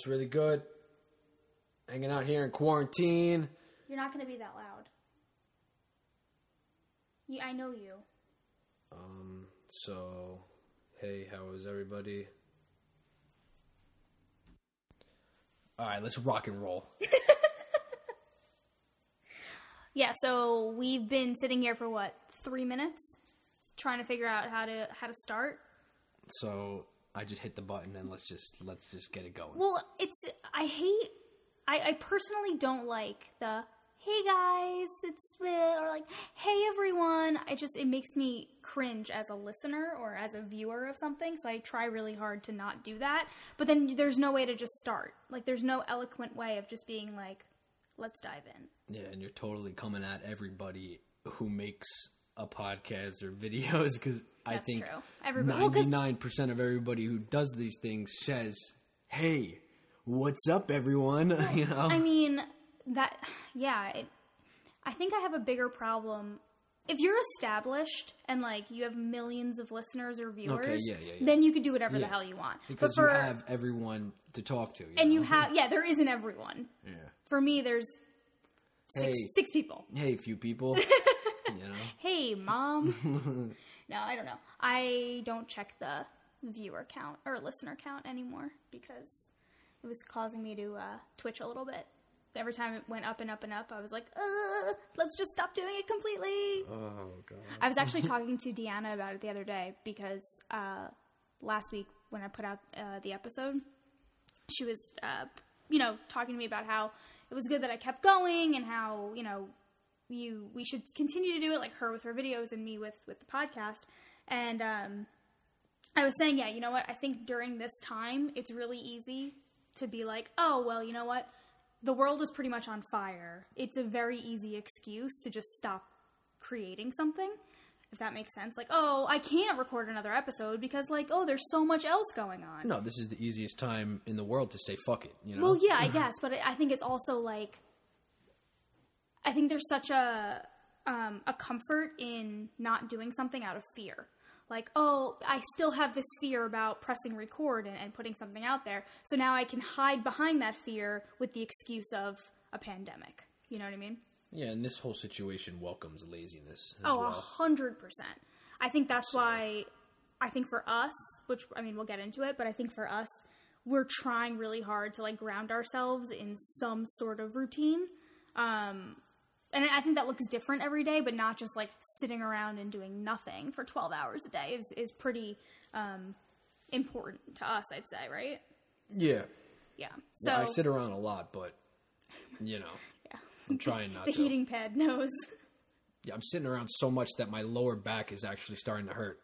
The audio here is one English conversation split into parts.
Was really good. Hanging out here in quarantine. You're not going to be that loud. You, I know you. Um, so, hey, how is everybody? All right, let's rock and roll. Yeah, so we've been sitting here for what three minutes, trying to figure out how to how to start. So I just hit the button and let's just let's just get it going. Well, it's I hate. I, I personally don't like the "Hey guys, it's Will" or like "Hey everyone." I just it makes me cringe as a listener or as a viewer of something. So I try really hard to not do that. But then there's no way to just start. Like there's no eloquent way of just being like, "Let's dive in." yeah, and you're totally coming at everybody who makes a podcast or videos because I think. Everybody- well, 'cause- ninety nine percent of everybody who does these things says, "Hey, what's up, everyone?" you know. I mean, that, yeah, it, I think I have a bigger problem. If you're established and like you have millions of listeners or viewers, yeah, yeah, yeah. then you could do whatever the hell you want. because but for you have everyone to talk to, you and know? you have yeah, there isn't everyone. yeah. For me, there's six Hey. six people. Hey, few people, know. Hey, mom. no, I don't know. I don't check the viewer count or listener count anymore because it was causing me to uh, twitch a little bit. Every time it went up and up and up, I was like, let's just stop doing it completely. Oh god. I was actually talking to Deanna about it the other day because uh, last week when I put out uh, the episode, she was, uh, you know, talking to me about how it was good that I kept going and how you know you we should continue to do it like her with her videos and me with with the podcast. And um, I was saying, yeah, you know what? I think during this time, it's really easy to be like, oh well, you know what? The world is pretty much on fire. It's a very easy excuse to just stop creating something if that makes sense like oh i can't record another episode because like oh there's so much else going on No, this is the easiest time in the world to say fuck it. You know. well yeah i guess but i I think it's also like i think there's such a um, a comfort in not doing something out of fear. Like oh i still have this fear about pressing record and, and putting something out there. So now i can hide behind that fear with the excuse of a pandemic. You know what i mean? Yeah, and this whole situation welcomes laziness as Oh, a hundred percent. I think that's why I think for us, which I mean we'll get into it, but I think for us, we're trying really hard to like ground ourselves in some sort of routine. Um and I think that looks different every day, but not just like sitting around and doing nothing for twelve hours a day is is pretty um important to us, I'd say, right? Yeah. Yeah. So Yeah, I sit around a lot, but you know, yeah. I'm trying not the to. heating pad knows. Yeah, I'm sitting around so much that my lower back is actually starting to hurt,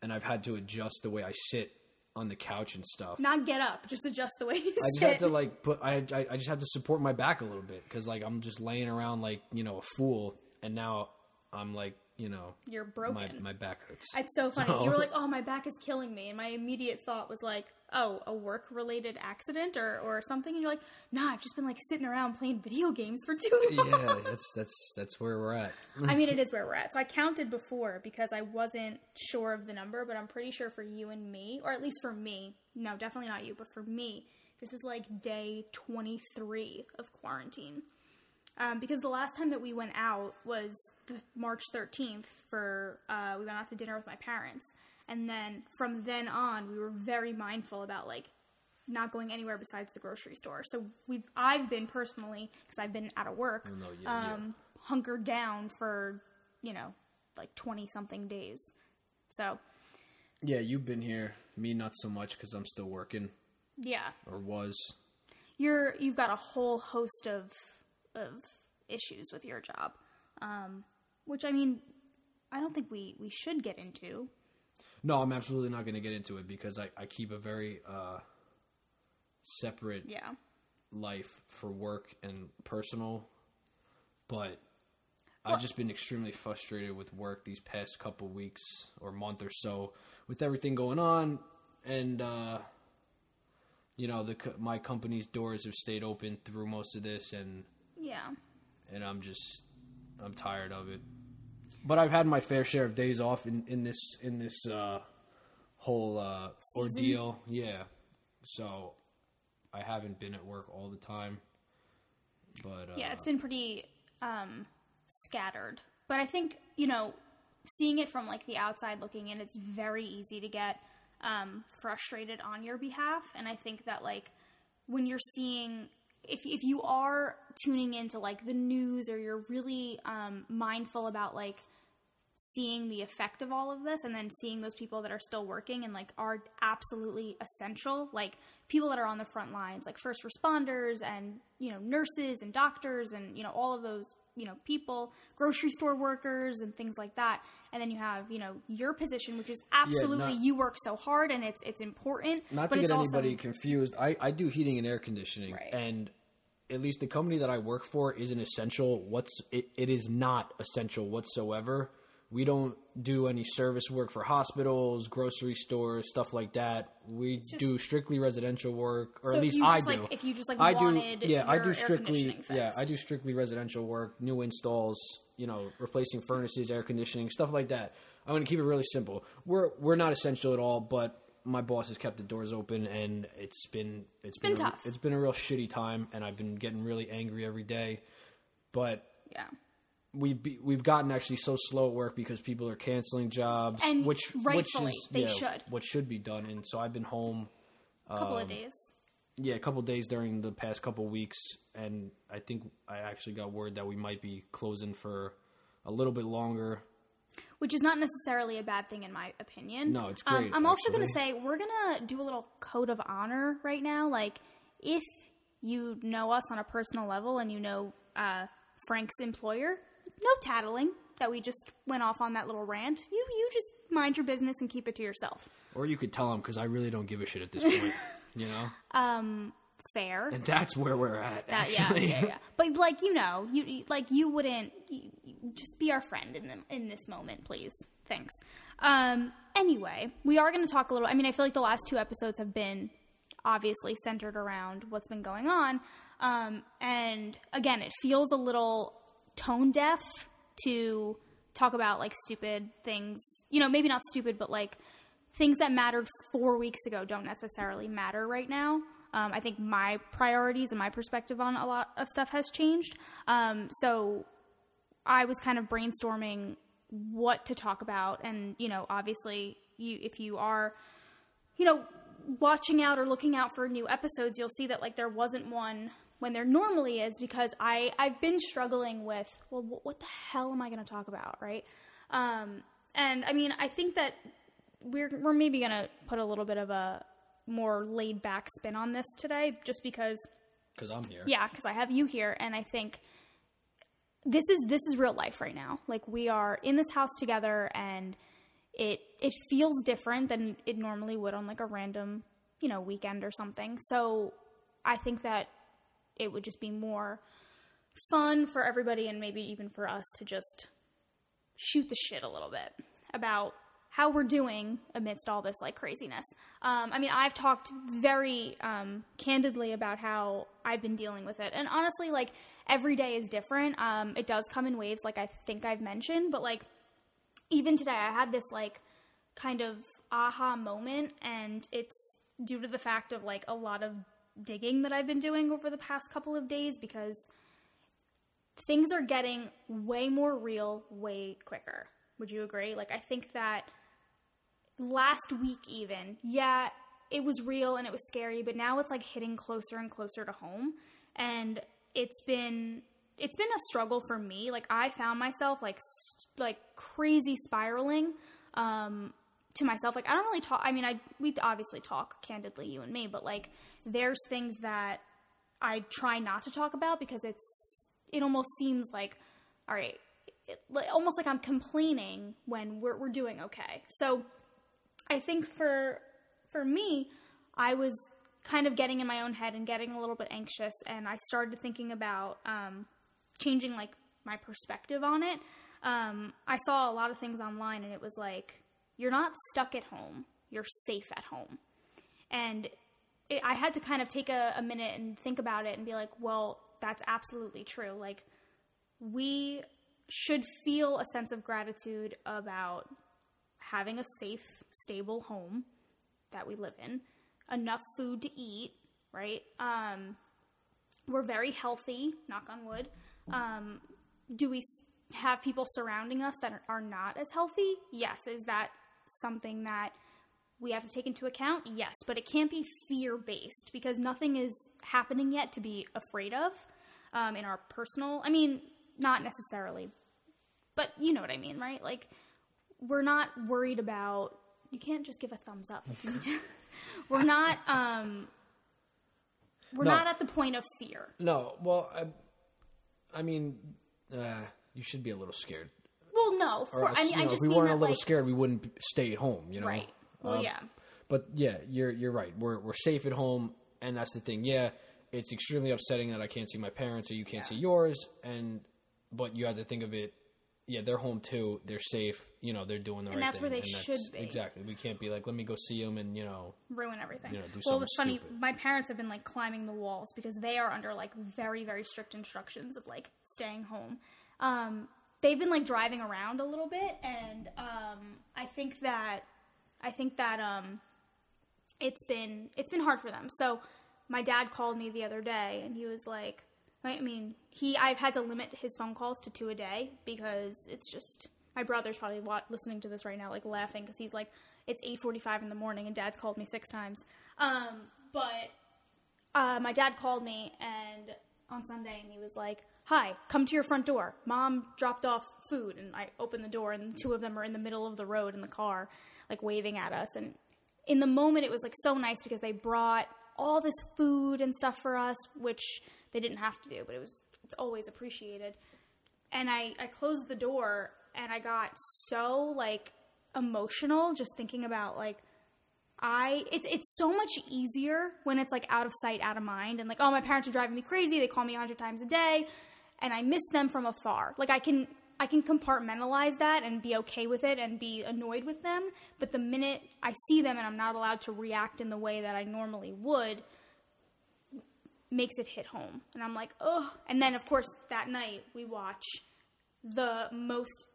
and I've had to adjust the way I sit on the couch and stuff. Not get up, just adjust the way you sit. I just sit. have to like put. I, I I just have to support my back a little bit because like I'm just laying around like you know a fool, and now I'm like you know You're my broken. my back hurts. It's so funny. So- You were like, "Oh, my back is killing me," and my immediate thought was like, "Oh, a work-related accident or or something." And you're like, "Nah, I've just been like sitting around playing video games for too long." yeah, that's that's that's where we're at. I mean, it is where we're at. So I counted before because I wasn't sure of the number, but I'm pretty sure for you and me, or at least for me, no, definitely not you, but for me, this is like day 23 of quarantine. Um, because the last time that we went out was the March 13th for uh, we went out to dinner with my parents, and then from then on we were very mindful about like not going anywhere besides the grocery store. So we've I've been personally because I've been out of work, no, yeah, yeah. um, hunkered down for you know like 20 something days. So Yeah, you've been here. Me, not so much because I'm still working yeah, or was. you're you've got a whole host of of issues with your job, um, which I mean, I don't think we we should get into. No, I'm absolutely not going to get into it because I, I keep a very uh, separate Yeah, life for work and personal. But I've just been extremely frustrated with work these past couple weeks or month or so with everything going on, and uh, you know the my company's doors have stayed open through most of this, and yeah, and I'm just I'm tired of it. But I've had my fair share of days off in, in this in this uh, whole uh, ordeal. Yeah, so I haven't been at work all the time, but uh, Yeah, it's been pretty um, scattered. But I think, you know, seeing it from like the outside looking in, it's very easy to get um, frustrated on your behalf. And I think that like when you're seeing if if you are tuning into like the news or you're really um, mindful about like seeing the effect of all of this and then seeing those people that are still working and like are absolutely essential like people that are on the front lines like first responders and you know nurses and doctors and you know all of those you know people grocery store workers and things like that and then you have you know your position which is absolutely not- you work so hard and it's it's important not to get also- anybody confused, I, I do heating and air conditioning, Right. and at least the company that I work for isn't essential. What's it, it is not essential whatsoever. We don't do any service work for hospitals, grocery stores, stuff like that. We do strictly residential work, or So at least I do. like- if you just, like, I do, yeah, I do strictly, yeah. I do strictly residential work, new installs, you know, replacing furnaces, air conditioning, stuff like that. I'm going to keep it really simple. We're we're not essential at all, but my boss has kept the doors open, and it's been it's been a, tough. It's been a real shitty time, and I've been getting really angry every day. But yeah we be, we've gotten actually so slow at work because people are canceling jobs, And which rightfully, which is they yeah, should. what should be done. And so I've been home a couple Um, of days yeah, a couple days during the past couple weeks, and I think I actually got word that we might be closing for a little bit longer. which is not necessarily a bad thing in my opinion. No, it's Um, great, I'm also going to say we're going to do a little code of honor right now. Like, if you know us on a personal level and you know uh, Frank's employer, no tattling. That we just went off on that little rant. You you just mind your business and keep it to yourself. Or you could tell them because I really don't give a shit at this point, you know. Um. Fair. And that's where we're at. That, yeah, yeah, yeah. But like you know, you like you wouldn't you just be our friend in the, in this moment, please. Thanks. Um. Anyway, we are going to talk a little. I mean, I feel like the last two episodes have been obviously centered around what's been going on. Um. And again, it feels a little tone deaf to talk about like stupid things. You know, maybe not stupid, but like things that mattered four weeks ago don't necessarily matter right now. Um, I think my priorities and my perspective on a lot of stuff has changed. Um, so I was kind of brainstorming what to talk about, and you know, obviously, you if you are, you know, watching out or looking out for new episodes, you'll see that like there wasn't one when there normally is because I I've been struggling with well, wh- what the hell am I going to talk about, right? Um, and I mean, I think that we're we're maybe going to put a little bit of a more laid back spin on this today, just because Because I'm here. yeah, because I have you here, and I think this is this is real life right now. Like we are in this house together, and it it feels different than it normally would on like a random you know weekend or something. So I think that it would just be more fun for everybody, and maybe even for us to just shoot the shit a little bit about how we're doing amidst all this like craziness. Um, I mean, I've talked very um, candidly about how I've been dealing with it, and honestly, like every day is different. Um, it does come in waves, like I think I've mentioned, but like even today, I had this like kind of aha moment, and it's due to the fact of like a lot of digging that I've been doing over the past couple of days because things are getting way more real way quicker. Would you agree? Like, I think that last week, even, yeah, it was real and it was scary, but now it's like hitting closer and closer to home. And it's been. It's been a struggle for me. Like I found myself like st- like crazy spiraling um, to myself. Like I don't really talk. I mean, I we obviously talk candidly, you and me, but like there's things that I try not to talk about because it's it almost seems like all right, it, almost like I'm complaining when we're we're doing okay. So I think for for me, I was kind of getting in my own head and getting a little bit anxious, and I started thinking about um, changing like my perspective on it. Um, I saw a lot of things online, and it was like you're not stuck at home; you're safe at home, and it, I had to kind of take a, a minute and think about it and be like, well, that's absolutely true. Like we should feel a sense of gratitude about having a safe, stable home that we live in, enough food to eat, right? Um, we're very healthy, knock on wood. Um, do we have people surrounding us that are not as healthy? Yes. Is that something that we have to take into account? Yes, but it can't be fear based because nothing is happening yet to be afraid of um, in our personal. I mean, not necessarily, but you know what I mean, right? Like, we're not worried about. You can't just give a thumbs up. You need to- we're not. Um, we're No. not at the point of fear. No, well, I, I mean, uh, you should be a little scared. Well, no, of Or course. else, I mean, you know, I if we weren't that, a little like, scared, we wouldn't stay at home. You know, right? Well, Um, yeah. But yeah, you're you're right. We're we're safe at home, and that's the thing. Yeah, it's extremely upsetting that I can't see my parents or you can't see yours, and but you have to think of it. Yeah, they're home too. They're safe. You know, they're doing the And right that's thing. where they should be. Exactly. We can't be like, let me go see them, and you know, ruin everything. You know, do well, something was funny. stupid. My parents have been like climbing the walls because they are under like very, very strict instructions of like staying home. Um, they've been like driving around a little bit, and um, I think that I think that um, it's been it's been hard for them. So my dad called me the other day, and he was like, I mean, he I've had to limit his phone calls to two a day because it's just my brother's probably wa- listening to this right now, like laughing because he's like, it's eight forty five in the morning, and dad's called me six times. Um, but uh, my dad called me and on Sunday, and he was like, "Hi, come to your front door. Mom dropped off food." And I opened the door, and the two of them are in the middle of the road in the car, like waving at us. And in the moment, it was like so nice because they brought all this food and stuff for us, which they didn't have to do, but it was it's always appreciated. And I I closed the door, and I got so like emotional just thinking about like I it's it's so much easier when it's like out of sight, out of mind, and like oh my parents are driving me crazy. They call me a hundred times a day, and I miss them from afar. Like I can I can compartmentalize that and be okay with it and be annoyed with them. But the minute I see them and I'm not allowed to react in the way that I normally would, makes it hit home. And I'm like oh. And then of course that night we watch the most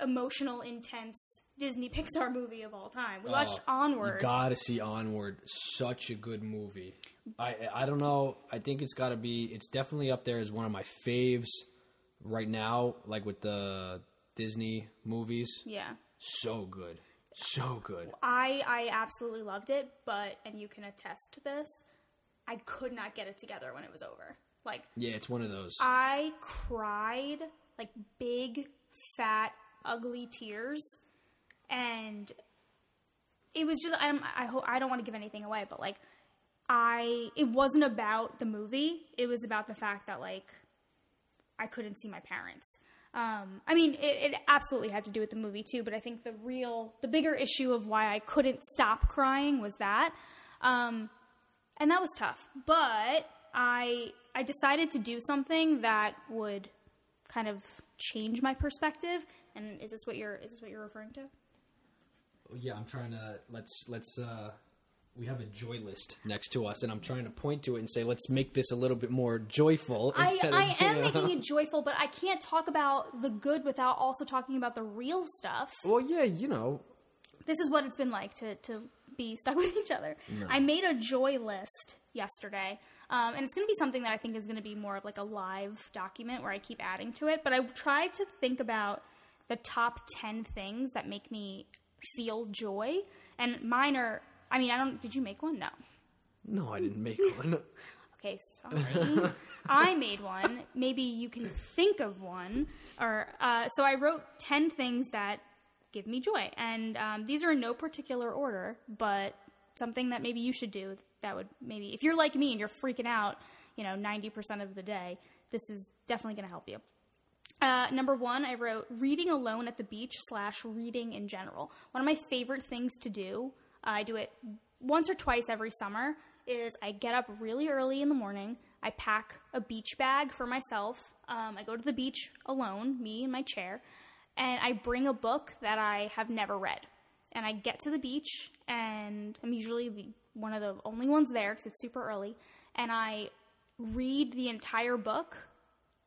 emotional, intense Disney Pixar movie of all time. We oh, watched Oh, Onward. You gotta see Onward. Such a good movie. I I don't know. I think it's gotta be. It's definitely up there as one of my faves right now. Like with the Disney movies. yeah. So good. So good. I I absolutely loved it, but and you can attest to this, I could not get it together when it was over. Like Yeah, it's one of those. I cried like big, fat, ugly tears, and it was just I don't I hope I don't want to give anything away, but like I it wasn't about the movie. It was about the fact that like I couldn't see my parents. Um, I mean, it, it absolutely had to do with the movie too, but I think the real, the bigger issue of why I couldn't stop crying was that, um, and that was tough. But I, I decided to do something that would kind of change my perspective. And is this what you're, is this what you're referring to? Yeah, I'm trying to let's let's. uh we have a joy list next to us, and I'm trying to point to it and say, "Let's make this a little bit more joyful." I, instead I of, am know. making it joyful, but I can't talk about the good without also talking about the real stuff. Well, yeah, you know, this is what it's been like to, to be stuck with each other. I made a joy list yesterday, um, and it's going to be something that I think is going to be more of like a live document where I keep adding to it. But I tried to think about the top 10 things that make me feel joy, and mine are, I mean, I don't, did you make one? No. no, I didn't make one. Okay, sorry. I made one. Maybe you can think of one. Or uh, so I wrote ten things that give me joy, and um, these are in no particular order, but something that maybe you should do. That would maybe, if you're like me and you're freaking out, you know, ninety percent of the day, this is definitely going to help you. Uh, number one, I wrote reading alone at the beach slash reading in general. One of my favorite things to do, uh, I do it once or twice every summer, is I get up really early in the morning. I pack a beach bag for myself. Um, I go to the beach alone, me and my chair, and I bring a book that I have never read. And I get to the beach, and I'm usually the, one of the only ones there because it's super early, and I read the entire book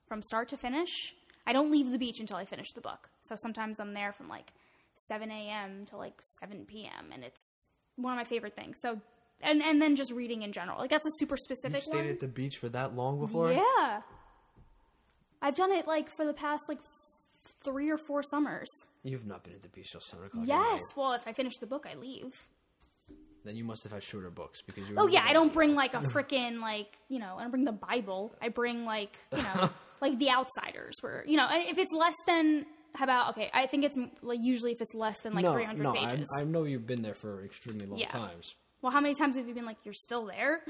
from start to finish. I don't leave the beach until I finish the book. So sometimes I'm there from like 7 a.m. to like 7 p.m. and it's one of my favorite things. So and and then just reading in general. Like that's a super specific. You stayed one. at the beach for that long before? Yeah. I've done it like for the past like three or four summers. You've not been at the beach till seven o'clock. Yes. Well, if I finish the book, I leave. Then you must have had shorter books because you. Oh yeah, I don't bring like a freaking like you know I don't bring the Bible. I bring like you know like the Outsiders, were you know if it's less than how about okay, I think it's like usually if it's less than like no, three hundred no, pages. I, I know you've been there for extremely long Yeah. times. well, how many times have you been like you're still there?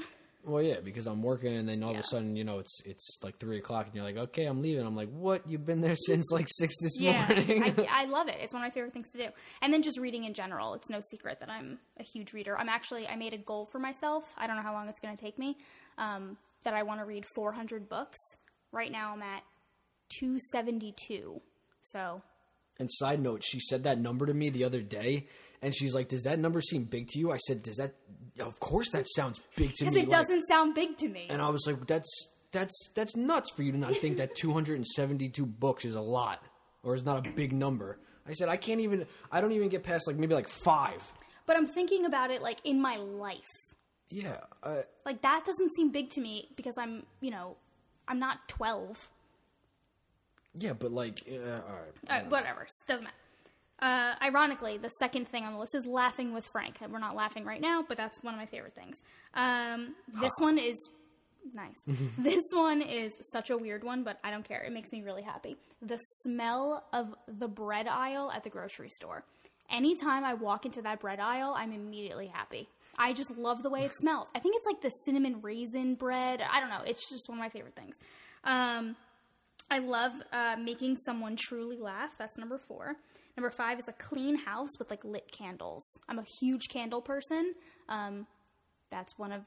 Well, yeah, because I'm working, and then all Yeah. of a sudden, you know, it's it's like three o'clock, and you're like, okay, I'm leaving. I'm like, what? You've been there since like six this morning? I, I love it. It's one of my favorite things to do. And then just reading in general. It's no secret that I'm a huge reader. I'm actually I made a goal for myself. I don't know how long it's going to take me. Um, that I want to read 400 books. Right now I'm at 272. So and side note, she said that number to me the other day, and she's like, "Does that number seem big to you?" I said, "Does that? Of course, that sounds big to me." because it like- doesn't sound big to me. And I was like, "That's that's that's nuts for you to not think that 272 books is a lot or is not a big number." I said, "I can't even. I don't even get past like maybe like five. But I'm thinking about it like in my life. Yeah, uh, Like that doesn't seem big to me because I'm, you know, I'm not 12. yeah, but like, uh, all right, All right, whatever. Doesn't matter. Uh, ironically, the second thing on the list is laughing with Frank. We're not laughing right now, but that's one of my favorite things. Um, this one is nice. this one is such a weird one, but I don't care. It makes me really happy. The smell of the bread aisle at the grocery store. Anytime I walk into that bread aisle, I'm immediately happy. I just love the way it smells. I think it's like the cinnamon raisin bread. I don't know. It's just one of my favorite things. Um, I love uh, making someone truly laugh. That's number four. Number five is a clean house with like lit candles. I'm a huge candle person. Um, that's one of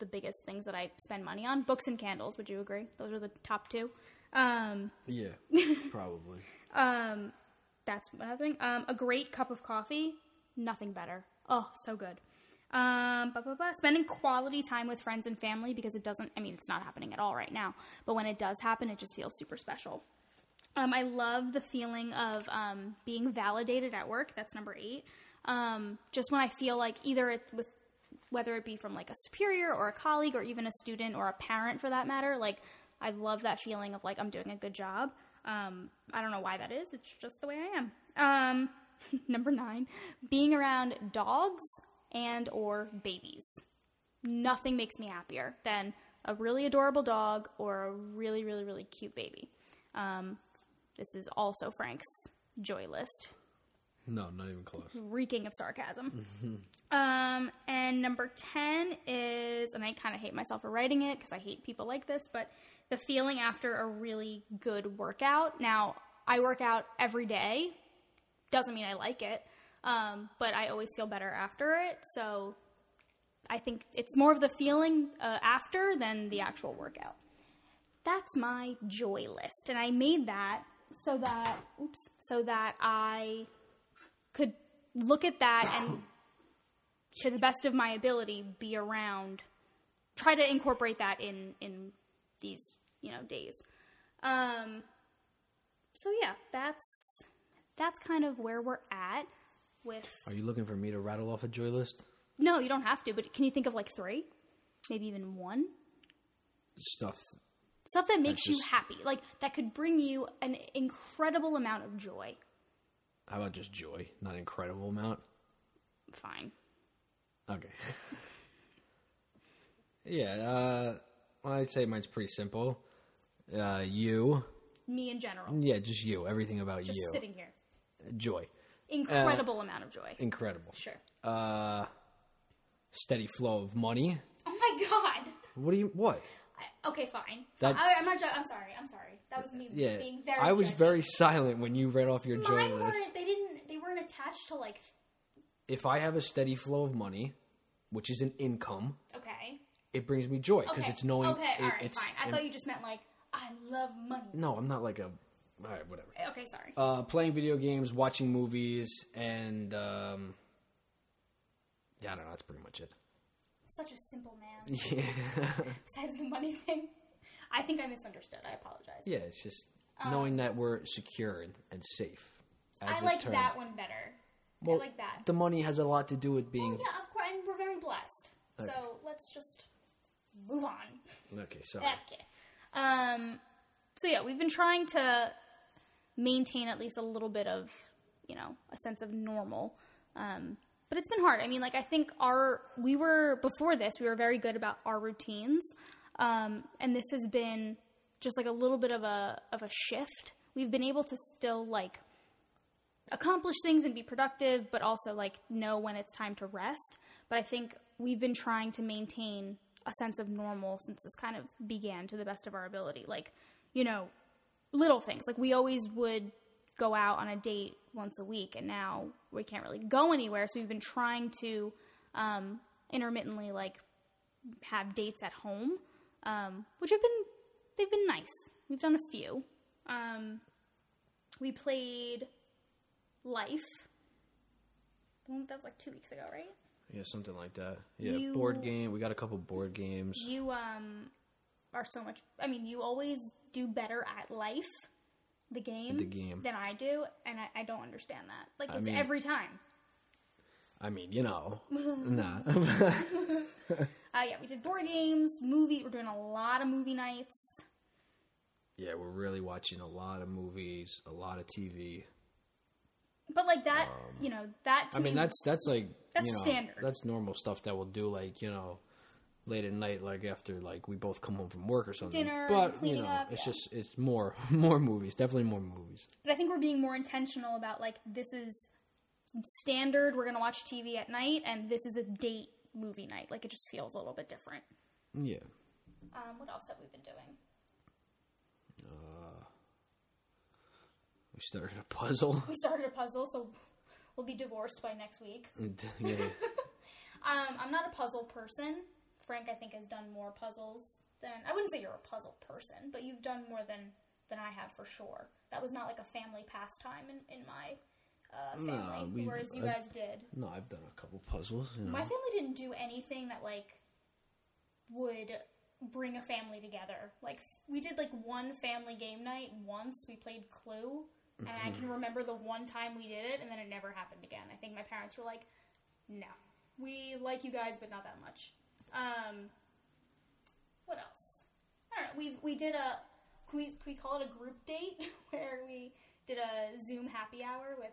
the biggest things that I spend money on. Books and candles. Would you agree? Those are the top two. Um, yeah, probably. um, that's another thing. Um, a great cup of coffee. Nothing better. Oh, so good. Um, ba, ba, ba. spending quality time with friends and family because it doesn't. I mean, it's not happening at all right now. But when it does happen, it just feels super special. Um, I love the feeling of um, being validated at work. That's number eight. Um, just when I feel like either it, with whether it be from like a superior or a colleague or even a student or a parent for that matter, like I love that feeling of like I'm doing a good job. Um, I don't know why that is. It's just the way I am. Um, number nine, being around dogs and or babies. Nothing makes me happier than a really adorable dog or a really, really, really cute baby. Um, this is also Frank's joy list, No, not even close. reeking of sarcasm. um, and number 10 is, and I kind of hate myself for writing it because I hate people like this, but the feeling after a really good workout. Now, I work out every day, doesn't mean I like it, um, but I always feel better after it. So I think it's more of the feeling uh, after than the actual workout. That's my joy list, and I made that so that oops, so that I could look at that and, to the best of my ability, be around. Try to incorporate that in in these you know days. Um, so yeah, that's that's kind of where we're at with. Are you looking for me to rattle off a joy list? No, you don't have to, but can you think of like three, maybe even one? Stuff. Stuff that makes you just- happy, like that could bring you an incredible amount of joy. How about just joy? Not incredible amount. Fine. Okay. yeah. Uh, well, I'd say mine's pretty simple. Uh, you. Me in general, Yeah, just you. Everything about just you. sitting here, Joy. Incredible amount of joy. Incredible. Sure. Uh, steady flow of money. Oh my god. What do you? What? I, okay, fine. That- I, I'm not. I'm sorry. I'm sorry. That was me Yeah. being very. I was judgy. very silent when you read off your joy Mine list. weren't. They didn't. They weren't attached to like. If I have a steady flow of money, which is an income, Okay. it brings me joy because Okay. it's knowing. Okay. it- all right. it's, fine. I and- thought you just meant like I love money. No, I'm not like a. All right, whatever. Okay. Sorry. Uh, playing video games, watching movies, and um, yeah, I don't know. That's pretty much it. Such a simple man. Yeah, Besides the money thing, I think I misunderstood. I apologize. yeah. It's just knowing that we're secure and, and safe. Um, like term. that one better. Well, I like that. The money has a lot to do with being. yeah, of course, and we're very blessed. So let's just move on. Okay, sorry. Okay. Um, so yeah, we've been trying to maintain at least a little bit of, you know, a sense of normal. Um, but it's been hard. I mean, like I think our we were before this, we were very good about our routines, um, and this has been just like a little bit of a of a shift. We've been able to still like accomplish things and be productive, but also like know when it's time to rest. But I think we've been trying to maintain a sense of normal since this kind of began to the best of our ability. Like, you know, little things. Like we always would go out on a date once a week, and now we can't really go anywhere. So we've been trying to um, intermittently like have dates at home, um, which have been they've been nice. We've done a few. Um, we played Life. That was like two weeks ago, right? Yeah, something like that. Yeah, You- board game. We got a couple board games. You um are so much. I mean, you always do better at Life, the game, The game. than I do, and I, I don't understand that. Like I it's mean- every time. I mean, you know, nah. Uh, yeah, we did board games, movie. We're doing a lot of movie nights. yeah, we're really watching a lot of movies, a lot of TV. But like that, you know, that. Um, I mean, me, that's that's like That's you know, standard. That's normal stuff that we'll do, like you know, late at night, like after like we both come home from work or something. Dinner, but you know, up, it's yeah. just it's more more movies, definitely more movies. But I think we're being more intentional about like this is standard. We're gonna watch TV at night, and this is a date movie night. Like it just feels a little bit different. Yeah, Um, what else have we been doing? we started a puzzle. We started a puzzle, so we'll be divorced by next week. yeah, Um, I'm not a puzzle person. Frank, I think, has done more puzzles than I wouldn't say you're a puzzle person, but you've done more than than I have for sure. That was not like a family pastime in in my uh, family, we- whereas you I- guys did. no, I've done a couple puzzles. You know. My family didn't do anything that like would bring a family together. Like we did like one family game night once. We played Clue, and I Mm-hmm. can remember the one time we did it, and then it never happened again. I think my parents were like, "No, we like you guys, but not that much." Um, what else? I don't know. We we did a can we, can we call it a group date where we did a Zoom happy hour with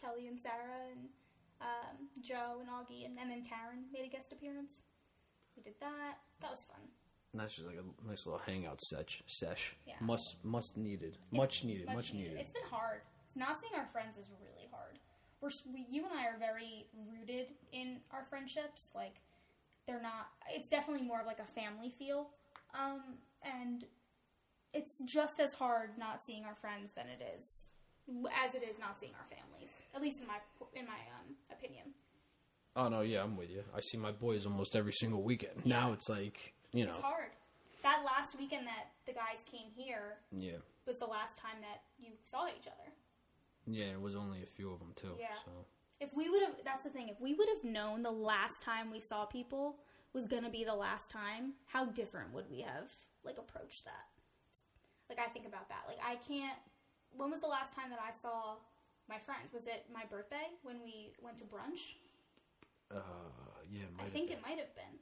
Kelly and Sarah and um, Joe and Augie, and, and then Taryn made a guest appearance. We did that. That was fun. That's just like a nice little hangout sesh. Sesh. Yeah. Must must needed. Much needed. Much, needed. It's been hard. Not seeing our friends is really hard. We're we, you and I are very rooted in our friendships. Like they're not. It's definitely more of like a family feel, um, and it's just as hard not seeing our friends than it is as it is not seeing our families. At least in my in my um, opinion. Oh no, yeah, I'm with you. I see my boys almost every single weekend. Now it's like you know, It's hard. That last weekend that the guys came here yeah, was the last time that you saw each other. yeah. It was only a few of them too. Yeah. So If we would have, that's the thing. If we would have known the last time we saw people was gonna be the last time, how different would we have like approached that? Like I think about that. Like I can't. When was the last time that I saw my friends? Was it my birthday when we went to brunch? uh, yeah, I think been. it might have been.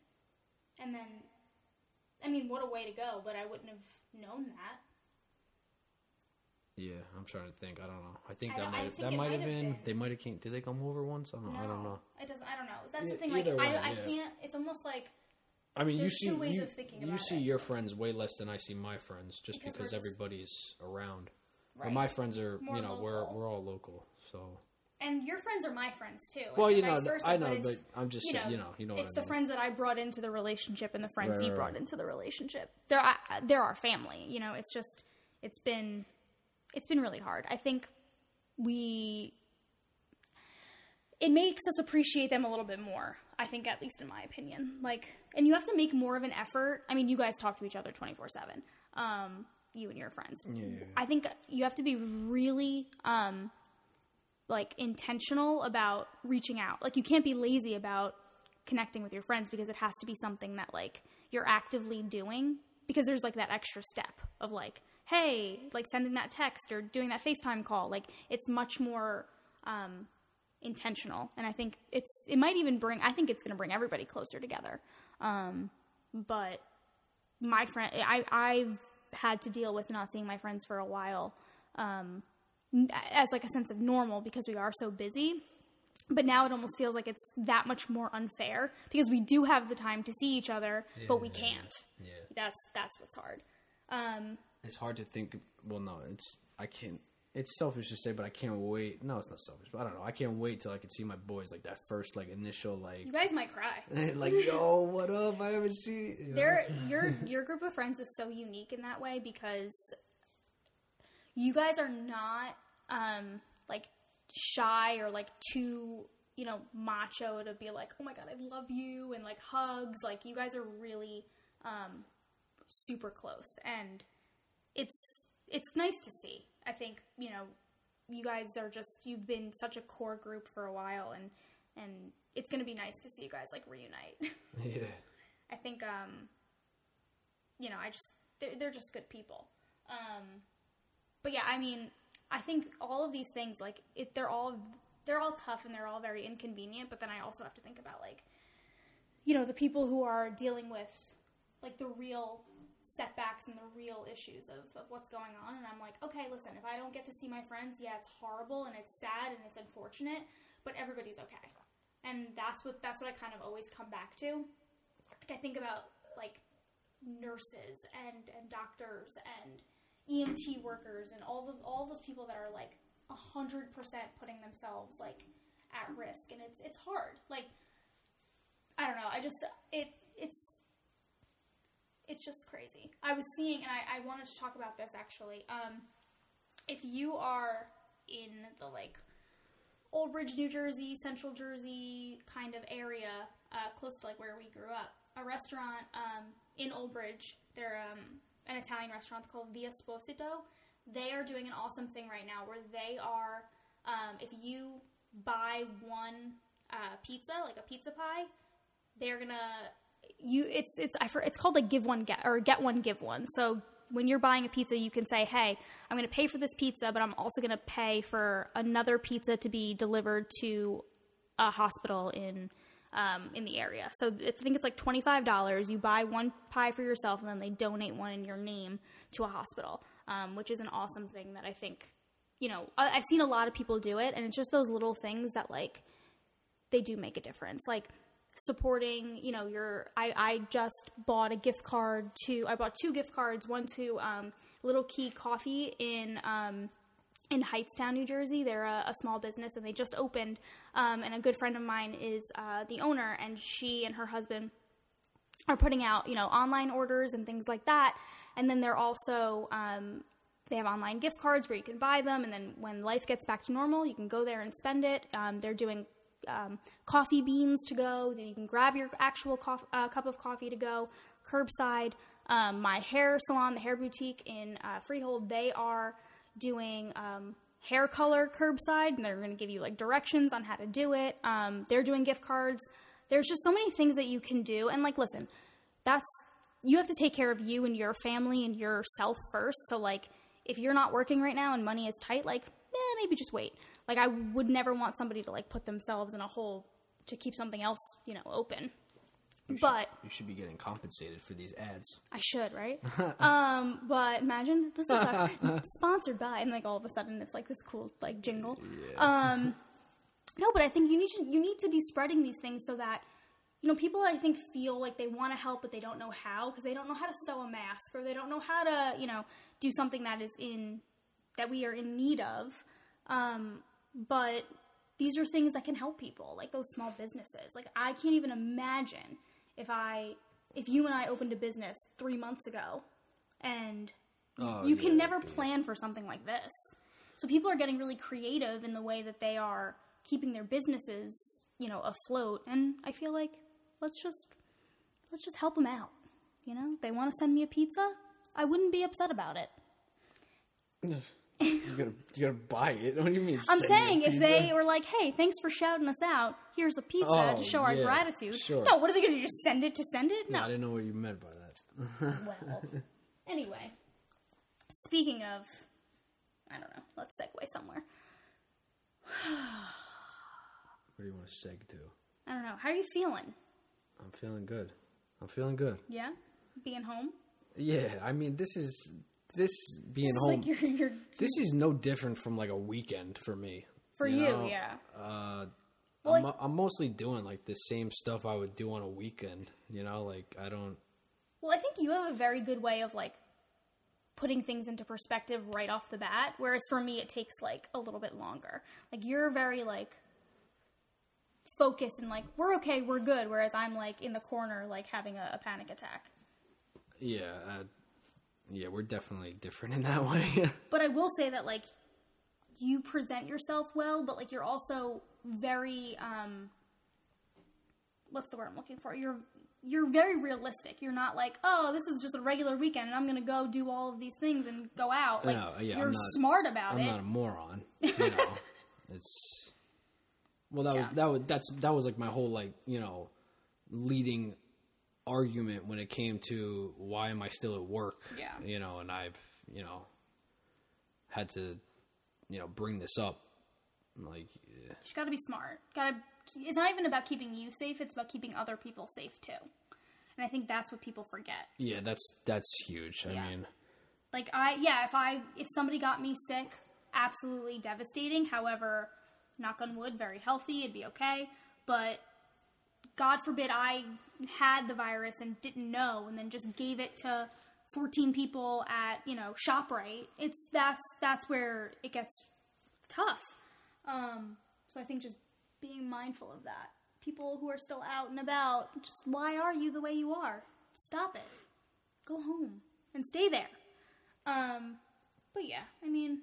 And then, I mean, what a way to go! But I wouldn't have known that. Yeah, I'm trying to think. I don't know. I think I that might have, that might have been, been. They might have came. Did they come over once? I don't. know. I don't know. It doesn't. I don't know. That's the thing. Like either I, way, I can't. It's almost like I mean, There's you two see, ways you, of thinking you see it. your friends way less than I see my friends, just Because because, just- everybody's around. But my friends are, More you know, we're we're all local. So and your friends are my friends too. Well, you know, versa, I know, but, but I'm just saying, you know, you know it's I the mean. friends that I brought into the relationship and the friends Right, you right, brought right. into the relationship. They're I, they're our family. You know, it's just it's been it's been really hard. I think we it makes us appreciate them a little bit more. I think, at least in my opinion, like, and you have to make more of an effort. I mean, you guys talk to each other twenty four seven. Um, you and your friends. yeah, yeah. I think you have to be really um, like intentional about reaching out. Like you can't be lazy about connecting with your friends because it has to be something that like you're actively doing because there's like that extra step of like hey like sending that text or doing that facetime call like it's much more um, intentional and i think it's it might even bring i think it's going to bring everybody closer together Um, but my friend, I I've had to deal with not seeing my friends for a while, um, as like a sense of normal because we are so busy. But now it almost feels like it's that much more unfair because we do have the time to see each other, but we can't. Yeah. That's that's what's hard. Um, It's hard to think. Well, no, it's I can't. It's selfish to say, but I can't wait. No, it's not selfish, but I don't know. I can't wait till I can see my boys like that first like initial like you guys might cry. like yo, what up? I haven't seen. You know? They're, your your group of friends is so unique in that way because you guys are not um, like shy or like too you know macho to be like oh my god I love you and like hugs like you guys are really um, super close and it's it's nice to see. I think you know you guys are just you've been such a core group for a while and and it's gonna be nice to see you guys like reunite. yeah. I think, um, you know, I just they're they're just good people. Um, but yeah, I mean, I think all of these things, like, it, they're all they're all tough and they're all very inconvenient. But then I also have to think about like, you know, the people who are dealing with like the real setbacks and the real issues of, of what's going on. And I'm like, okay, listen, if I don't get to see my friends, yeah, it's horrible and it's sad and it's unfortunate, but everybody's okay. And that's what that's what I kind of always come back to like I think about like nurses and and doctors and EMT workers and all the all those people that are like hundred percent putting themselves like at risk and it's it's hard like I don't know I just it it's it's just crazy I was seeing and I, I wanted to talk about this actually um if you are in the like Old Bridge, New Jersey, Central Jersey kind of area, uh, close to like where we grew up. A restaurant um, in Old Bridge, they're um, an Italian restaurant called Via Sposito. They are doing an awesome thing right now where they are, um, if you buy one uh, pizza, like a pizza pie, they're gonna you it's it's it's called like give one get or get one give one. So when you're buying a pizza, you can say, "Hey, I'm going to pay for this pizza, but I'm also going to pay for another pizza to be delivered to a hospital in um, in the area." So I think it's like twenty five dollars. You buy one pie for yourself, and then they donate one in your name to a hospital, um, which is an awesome thing that I think you know I've seen a lot of people do it, and it's just those little things that like they do make a difference. Like supporting, you know, your. I, I just bought a gift card to. I bought two gift cards. One to um, Little Key Coffee in. Um, in Hightstown, New Jersey, they're a, a small business and they just opened. Um, and a good friend of mine is uh, the owner, and she and her husband are putting out, you know, online orders and things like that. And then they're also um, they have online gift cards where you can buy them, and then when life gets back to normal, you can go there and spend it. Um, they're doing um, coffee beans to go. That you can grab your actual cof- uh, cup of coffee to go. Curbside. Um, my hair salon, the Hair Boutique in uh, Freehold, they are doing um, hair color curbside, and they're going to give you like directions on how to do it. Um, they're doing gift cards. There's just so many things that you can do, and like, listen, that's you have to take care of you and your family and yourself first. So like, if you're not working right now and money is tight, like, eh, maybe just wait. Like, I would never want somebody to like put themselves in a hole to keep something else, you know, open. You should- But you should be getting compensated for these ads. I should, right? um, but imagine this is our, sponsored by, and like all of a sudden it's like this cool like jingle. Um, no, but I think you need to you need to be spreading these things so that you know people I think feel like they want to help but they don't know how because they don't know how to sew a mask or they don't know how to you know do something that is in that we are in need of. Um, but these are things that can help people, like those small businesses. Like I can't even imagine if I if you and I opened a business three months ago and Oh, you can never dude. plan for something like this. So people are getting really creative in the way that they are keeping their businesses, you know, afloat. And I feel like let's just let's just help them out. You know, they want to send me a pizza. I wouldn't be upset about it. You gotta you gotta buy it. What do you mean? I'm send me a saying if pizza? they were like, "Hey, thanks for shouting us out. Here's a pizza Oh, to show our yeah, gratitude." sure. No, what are they to do? just send it to send it? No. I didn't know what you meant by that. well, anyway, speaking of, I don't know. Let's segue somewhere. What do you want to seg to? I don't know. How are you feeling? I'm feeling good. I'm feeling good. Yeah, being home. Yeah, I mean, this is this being home. like this is no different from like a weekend for me. for you, know? yeah. Uh, Well, I'm, I- I'm mostly doing like the same stuff I would do on a weekend. You know, like I don't. Well, I think you have a very good way of like putting things into perspective right off the bat, whereas for me it takes like a little bit longer. Like you're very like focused and like we're okay, we're good, whereas I'm like in the corner like having a, a panic attack. Yeah, uh, yeah, we're definitely different in that way. But I will say that like you present yourself well, but like you're also very um what's the word I'm looking for? You're you're very realistic. You're not like, oh, this is just a regular weekend and I'm gonna go do all of these things and go out. Like No, yeah, I'm you're not- smart about it. I'm not a moron. You know, it's well that was that was that's that was like my whole like you know leading argument when it came to why am I still at work? Yeah. you know, and I've you know had to you know bring this up like yeah. You gotta be smart. Gotta. It's not even about keeping you safe. It's about keeping other people safe too. And I think that's what people forget. yeah that's that's huge. Yeah. I mean Like I, yeah, if I if somebody got me sick, absolutely devastating. However, knock on wood, very healthy. It'd be okay. But God forbid I had the virus and didn't know, and then just gave it to 14 people at you know Shoprite. It's that's that's where it gets tough. Um, so I think just being mindful of that. People who are still out and about, just why are you the way you are? Stop it. Go home and stay there. Um, but yeah, I mean,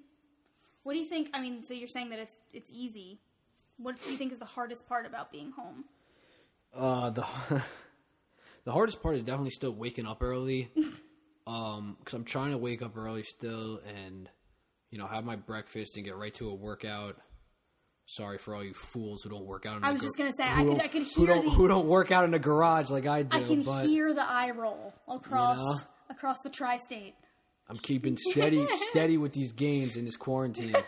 what do you think? I mean, so you're saying that it's it's easy. What do you think is the hardest part about being home? Uh, the the hardest part is definitely still waking up early. um, because I'm trying to wake up early still, and you know, have my breakfast and get right to a workout. Sorry for all you fools who don't work out. In I was gar- just gonna say, I could- I could who hear don't the- who don't work out in the garage like I do. I can but hear the eye roll across know? across the tri-state. I'm keeping steady steady with these gains in this quarantine.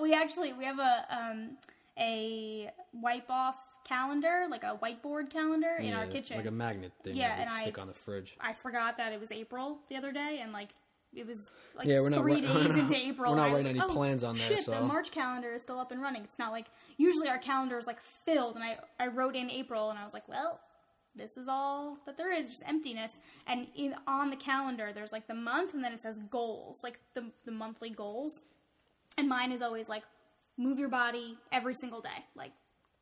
We actually we have a um a wipe off calendar, like a whiteboard calendar in our kitchen. like a magnet thing. Yeah, that and I- stick on the fridge. I forgot that it was April the other day, and like it was like Yeah, we're not three days we're not- into April. we're not I was writing like, any oh, plans on there, Shit, the March calendar is still up and running. It's not like usually our calendar is like filled, and I I wrote in April, and I was like, well, this is all that there is, just emptiness. And in on the calendar, there's like the month, and then it says goals, like the the monthly goals. And mine is always like move your body every single day, like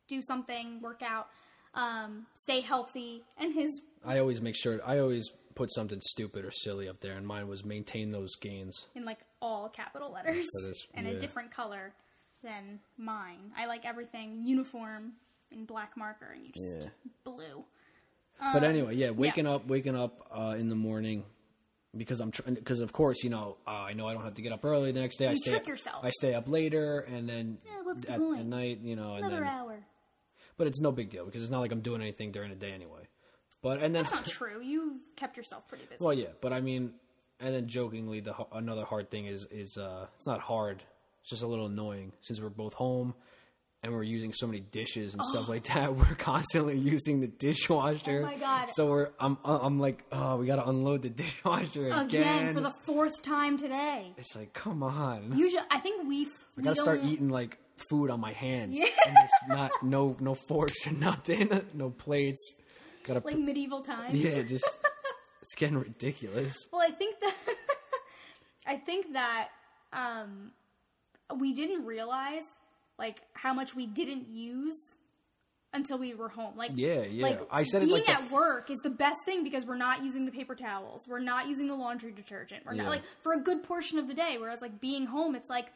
do something, work out, um, stay healthy. And his I always make sure. I always put something stupid or silly up there, and mine was maintain those gains. in like all capital letters is- and a different color than mine. I like everything uniform in black marker and you just Yeah. blue. But anyway, yeah, waking up, waking up uh, in the morning because I'm trying. Because of course, you know, uh, I know I don't have to get up early the next day. I You stay trick up, yourself. I stay up later, and then Yeah, what's the at, at night, you know, and Another hour. But it's no big deal because it's not like I'm doing anything during the day anyway. But and then, That's not true. You've kept yourself pretty busy. well, yeah, but I mean, and then jokingly, the another hard thing is is uh, it's not hard. It's just a little annoying since we're both home. And we're using so many dishes and stuff like that. We're constantly using the dishwasher. Oh my God. So we're I'm I'm like, oh, we got to unload the dishwasher again. Again for the fourth time today. It's like, come on. Usually, I think we. I we gotta start eating like food on my hands. And it's not no no forks or nothing, no plates. Gotta like medieval times. yeah, just it's getting ridiculous. Well, I think that I think that um, we didn't realize like how much we didn't use until we were home. Like Yeah, yeah. like I said it being like at f- work is the best thing because we're not using the paper towels, we're not using the laundry detergent, we're Yeah. not like for a good portion of the day. Whereas like being home, it's like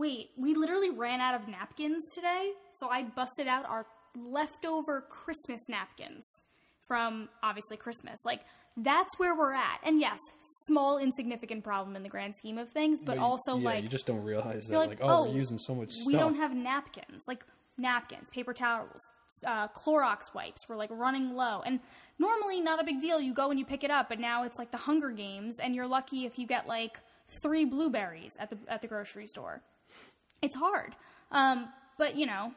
wait, we literally ran out of napkins today, so I busted out our leftover Christmas napkins from obviously Christmas. Like that's where we're at. And yes, small insignificant problem in the grand scheme of things, but, also yeah, like you just don't realize that you're like, oh, we're using so much stuff. we stuff. don't have napkins, like napkins, paper towels, uh, Clorox wipes. We're like running low, and normally not a big deal. You go and you pick it up, but now it's like the Hunger Games, and you're lucky if you get like three blueberries at the at the grocery store. It's hard, um, but you know,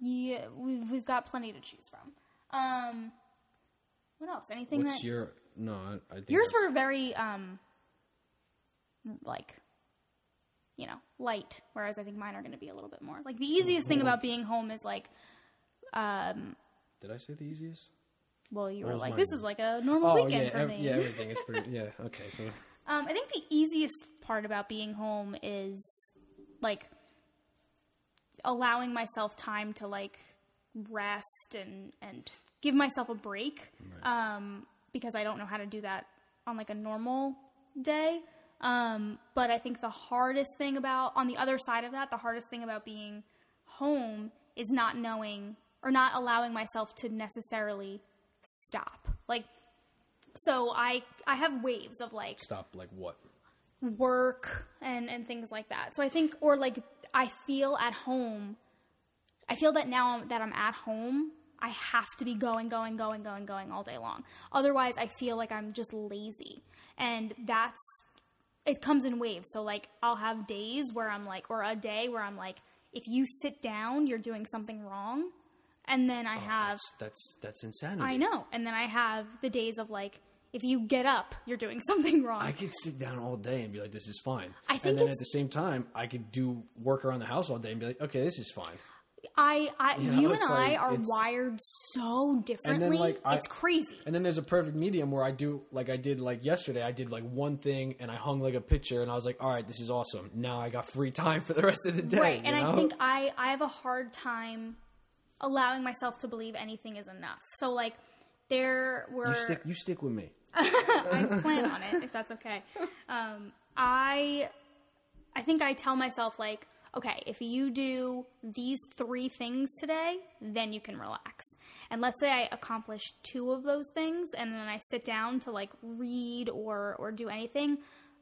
yeah, we've we've got plenty to choose from. Um, What else? Anything What's that your no? I, I think yours that's- were very um like you know light, whereas I think mine are going to be a little bit more like the easiest thing about being home is like um Did I say the easiest? well you were like mine? this is like a normal Oh weekend yeah, for ev- me. yeah. Everything is pretty. Yeah. Okay. So Um, I think the easiest part about being home is like allowing myself time to like rest and and give myself a break. Um, because I don't know how to do that on like a normal day. Um, but I think the hardest thing about on the other side of that, the hardest thing about being home is not knowing or not allowing myself to necessarily stop. Like so I I have waves of like stop. Like what? Work and and things like that. So I think or like I feel at home I feel that now that I'm at home, I have to be going going going going going all day long. Otherwise, I feel like I'm just lazy. And that's it comes in waves. So like I'll have days where I'm like or a day where I'm like if you sit down, you're doing something wrong. And then I oh, have That's that's that's insanity. I know. And then I have the days of like if you get up, you're doing something wrong. I could sit down all day and be like, "This is fine." I think and then at the same time, I could do work around the house all day and be like, "Okay, this is fine." I, I, You you, and I like- are wired so differently. like, I- it's crazy. And then there's a perfect medium where I do like I did like yesterday. I did like one thing and I hung like a picture and I was like, "All right, this is awesome." Now I got free time for the rest of the day. right. And know? I think I, I have a hard time allowing myself to believe anything is enough. So like there were you stick you stick with me. I plan on it if that's okay. Um, I I think I tell myself like, okay, if you do these three things today, then you can relax. And let's say I accomplish two of those things, and then I sit down to like read or or do anything.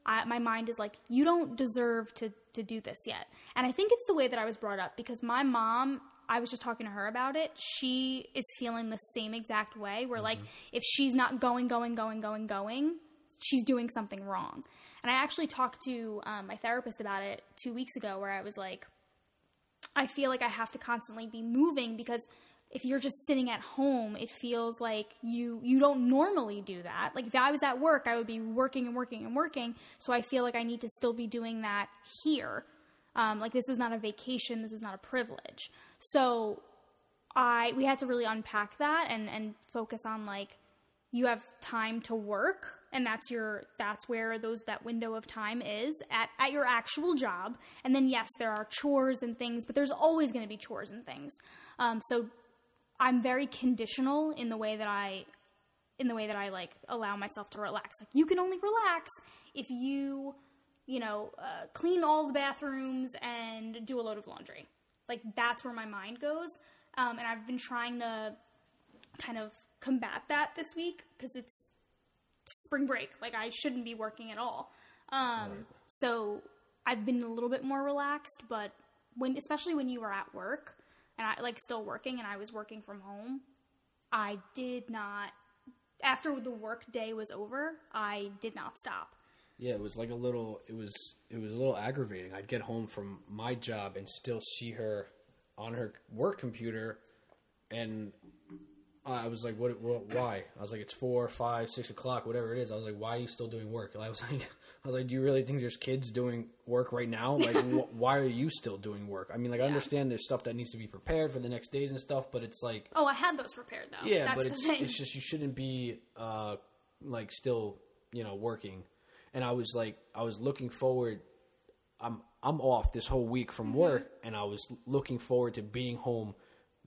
I, my mind is like, you don't deserve to to do this yet. And I think it's the way that I was brought up because my mom. I was just talking to her about it. She is feeling the same exact way. Where like, if she's not going, going, going, going, going, she's doing something wrong. And I actually talked to um, my therapist about it two weeks ago, where I was like, I feel like I have to constantly be moving because if you're just sitting at home, it feels like you you don't normally do that. Like if I was at work, I would be working and working and working. So I feel like I need to still be doing that here. Um, like this is not a vacation. This is not a privilege. So I we had to really unpack that and and focus on like you have time to work and that's your that's where those that window of time is at at your actual job. And then yes there are chores and things but there's always going to be chores and things. Um, so i'm very conditional in the way that i in the way that i like allow myself to relax. Like you can only relax if you you know uh, clean all the bathrooms and do a load of laundry like that's where my mind goes um, and i've been trying to kind of combat that this week because it's spring break. Like I shouldn't be working at all. Um, So I've been a little bit more relaxed, but when, especially when you were at work and I like still working and I was working from home, I did not. After the work day was over, I did not stop. Yeah, it was like a little. It was it was a little aggravating. I'd get home from my job and still see her on her work computer, and I was like, "What? what why?" I was like, "It's four, five, six o'clock, whatever it is." I was like, "Why are you still doing work?" And I was like, "I was like, do you really think there's kids doing work right now? Like, wh- why are you still doing work? I mean, like, I understand there's stuff that needs to be prepared for the next days and stuff, but it's like, Oh, I had those prepared though. yeah, That's but it's thing. it's just you shouldn't be uh like still you know working. And I was like, I was looking forward. I'm I'm off this whole week from Mm-hmm. work, and I was looking forward to being home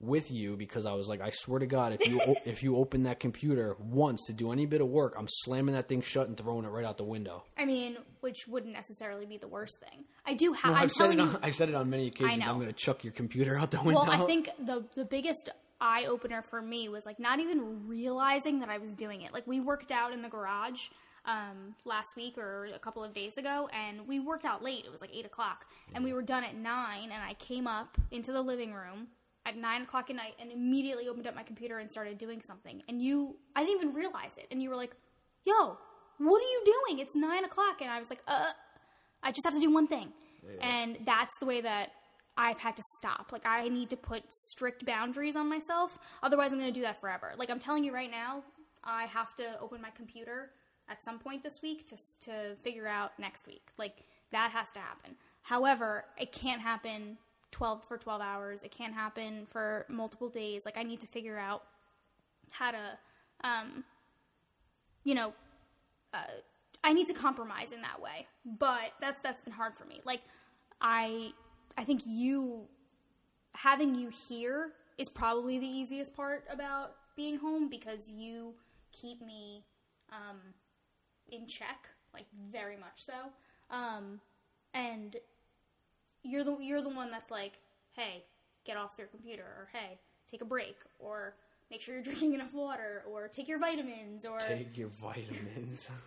with you because I was like, I swear to God, if you o- if you open that computer once to do any bit of work, I'm slamming that thing shut and throwing it right out the window. I mean, which wouldn't necessarily be the worst thing. I do have. I'm I've said telling it you. on, I've said it on many occasions. I'm going to chuck your computer out the window. Well, I think the the biggest eye opener for me was like not even realizing that I was doing it. Like we worked out in the garage um, last week or a couple of days ago, and we worked out late. It was like eight o'clock, and we were done at nine. And I came up into the living room at nine o'clock at night and immediately opened up my computer and started doing something. And you, I didn't even realize it, and you were like, "Yo, what are you doing? It's nine o'clock." And I was like, "Uh." I just have to do one thing. And that's the way that I've had to stop. Like, I need to put strict boundaries on myself. Otherwise, I'm going to do that forever. Like, I'm telling you right now, I have to open my computer at some point this week to to figure out next week. Like that has to happen. However, it can't happen 12 for 12 hours. It can't happen for multiple days. Like I need to figure out how to um you know uh, I need to compromise in that way. But that's that's been hard for me. Like I I think you having you here is probably the easiest part about being home because you keep me um, in check, like very much so. Um, and you're the you're the one that's like, hey, get off your computer, or hey, take a break, or make sure you're drinking enough water, or take your vitamins, or Take your vitamins.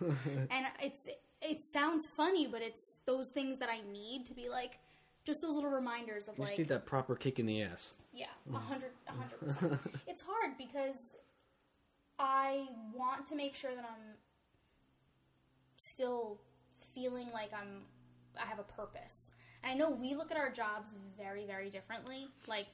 and it's it sounds funny, but it's those things that I need to be like just those little reminders of Just like need that proper kick in the ass. yeah, a hundred, a hundred percent. It's hard because I want to make sure that I'm still feeling like I'm, I have a purpose. And I know we look at our jobs very, very differently. Like,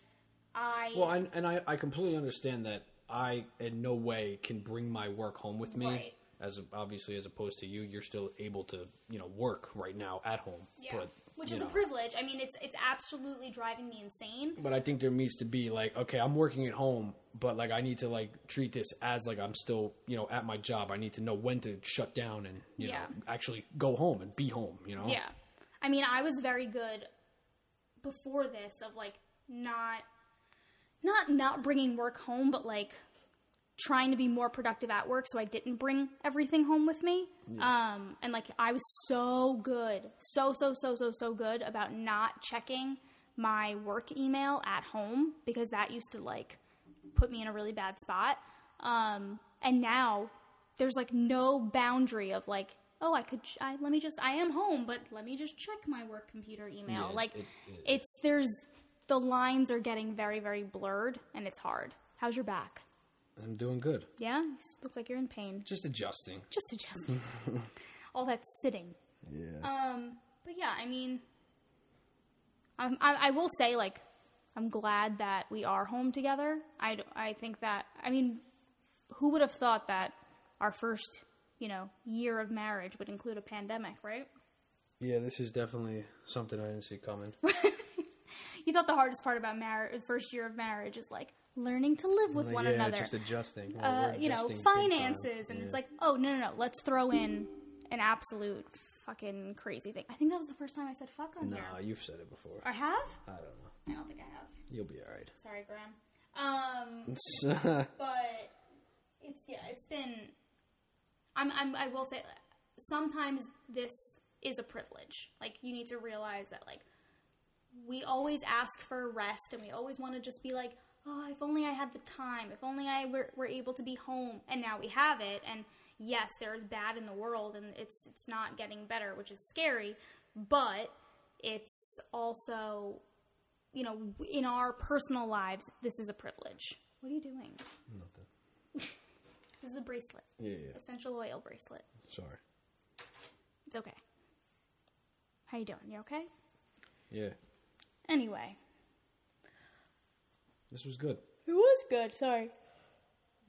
I, Well, and, and I, I completely understand that I in no way can bring my work home with me. Right. As obviously, as opposed to you, you're still able to you know work right now at home. yeah, But, which is a privilege. I mean, it's it's absolutely driving me insane. But I think there needs to be like, okay, I'm working at home, but like I need to like treat this as like I'm still, you know, at my job. I need to know when to shut down and you Yeah. know actually go home and be home. You know. Yeah. I mean, I was very good before this of like not not not bringing work home, but like trying to be more productive at work so I didn't bring everything home with me. Um and like I was so good. So so so so so good about not checking my work email at home because that used to like put me in a really bad spot. Um and now there's like no boundary of like oh i could ch- I, let me just i am home but let me just check my work computer email Yeah, like it- it- it's there's the lines are getting very very blurred and it's hard how's your back I'm doing good. yeah you look like you're in pain Just adjusting. just adjusting all that sitting Yeah. um but yeah i mean um, I, I will say like i'm glad that we are home together I I think that i mean who would have thought that our first you know year of marriage would include a pandemic right Yeah, this is definitely something I didn't see coming. you thought the hardest part about marriage first year of marriage is like learning to live with one yeah, another just adjusting. Well, uh, we're you know adjusting finances and Yeah. it's like oh no no no let's throw in an absolute fucking crazy thing i think that was the first time i said fuck on Nah, here you've said it before. i have I don't know. i don't think i have You'll be all right. sorry graham um but it's yeah it's been i'm, I'm i will say sometimes this is a privilege like you need to realize that like we always ask for rest and we always want to just be like oh if only i had the time. If only i were, were able to be home. And now we have it. And yes there's bad in the world and it's it's not getting better which is scary. But it's also you know in our personal lives this is a privilege. What are you doing? Nothing. this is a bracelet. Yeah, yeah. essential oil bracelet. Sorry. it's okay. How you doing? You okay? Yeah. anyway This was good. it was good sorry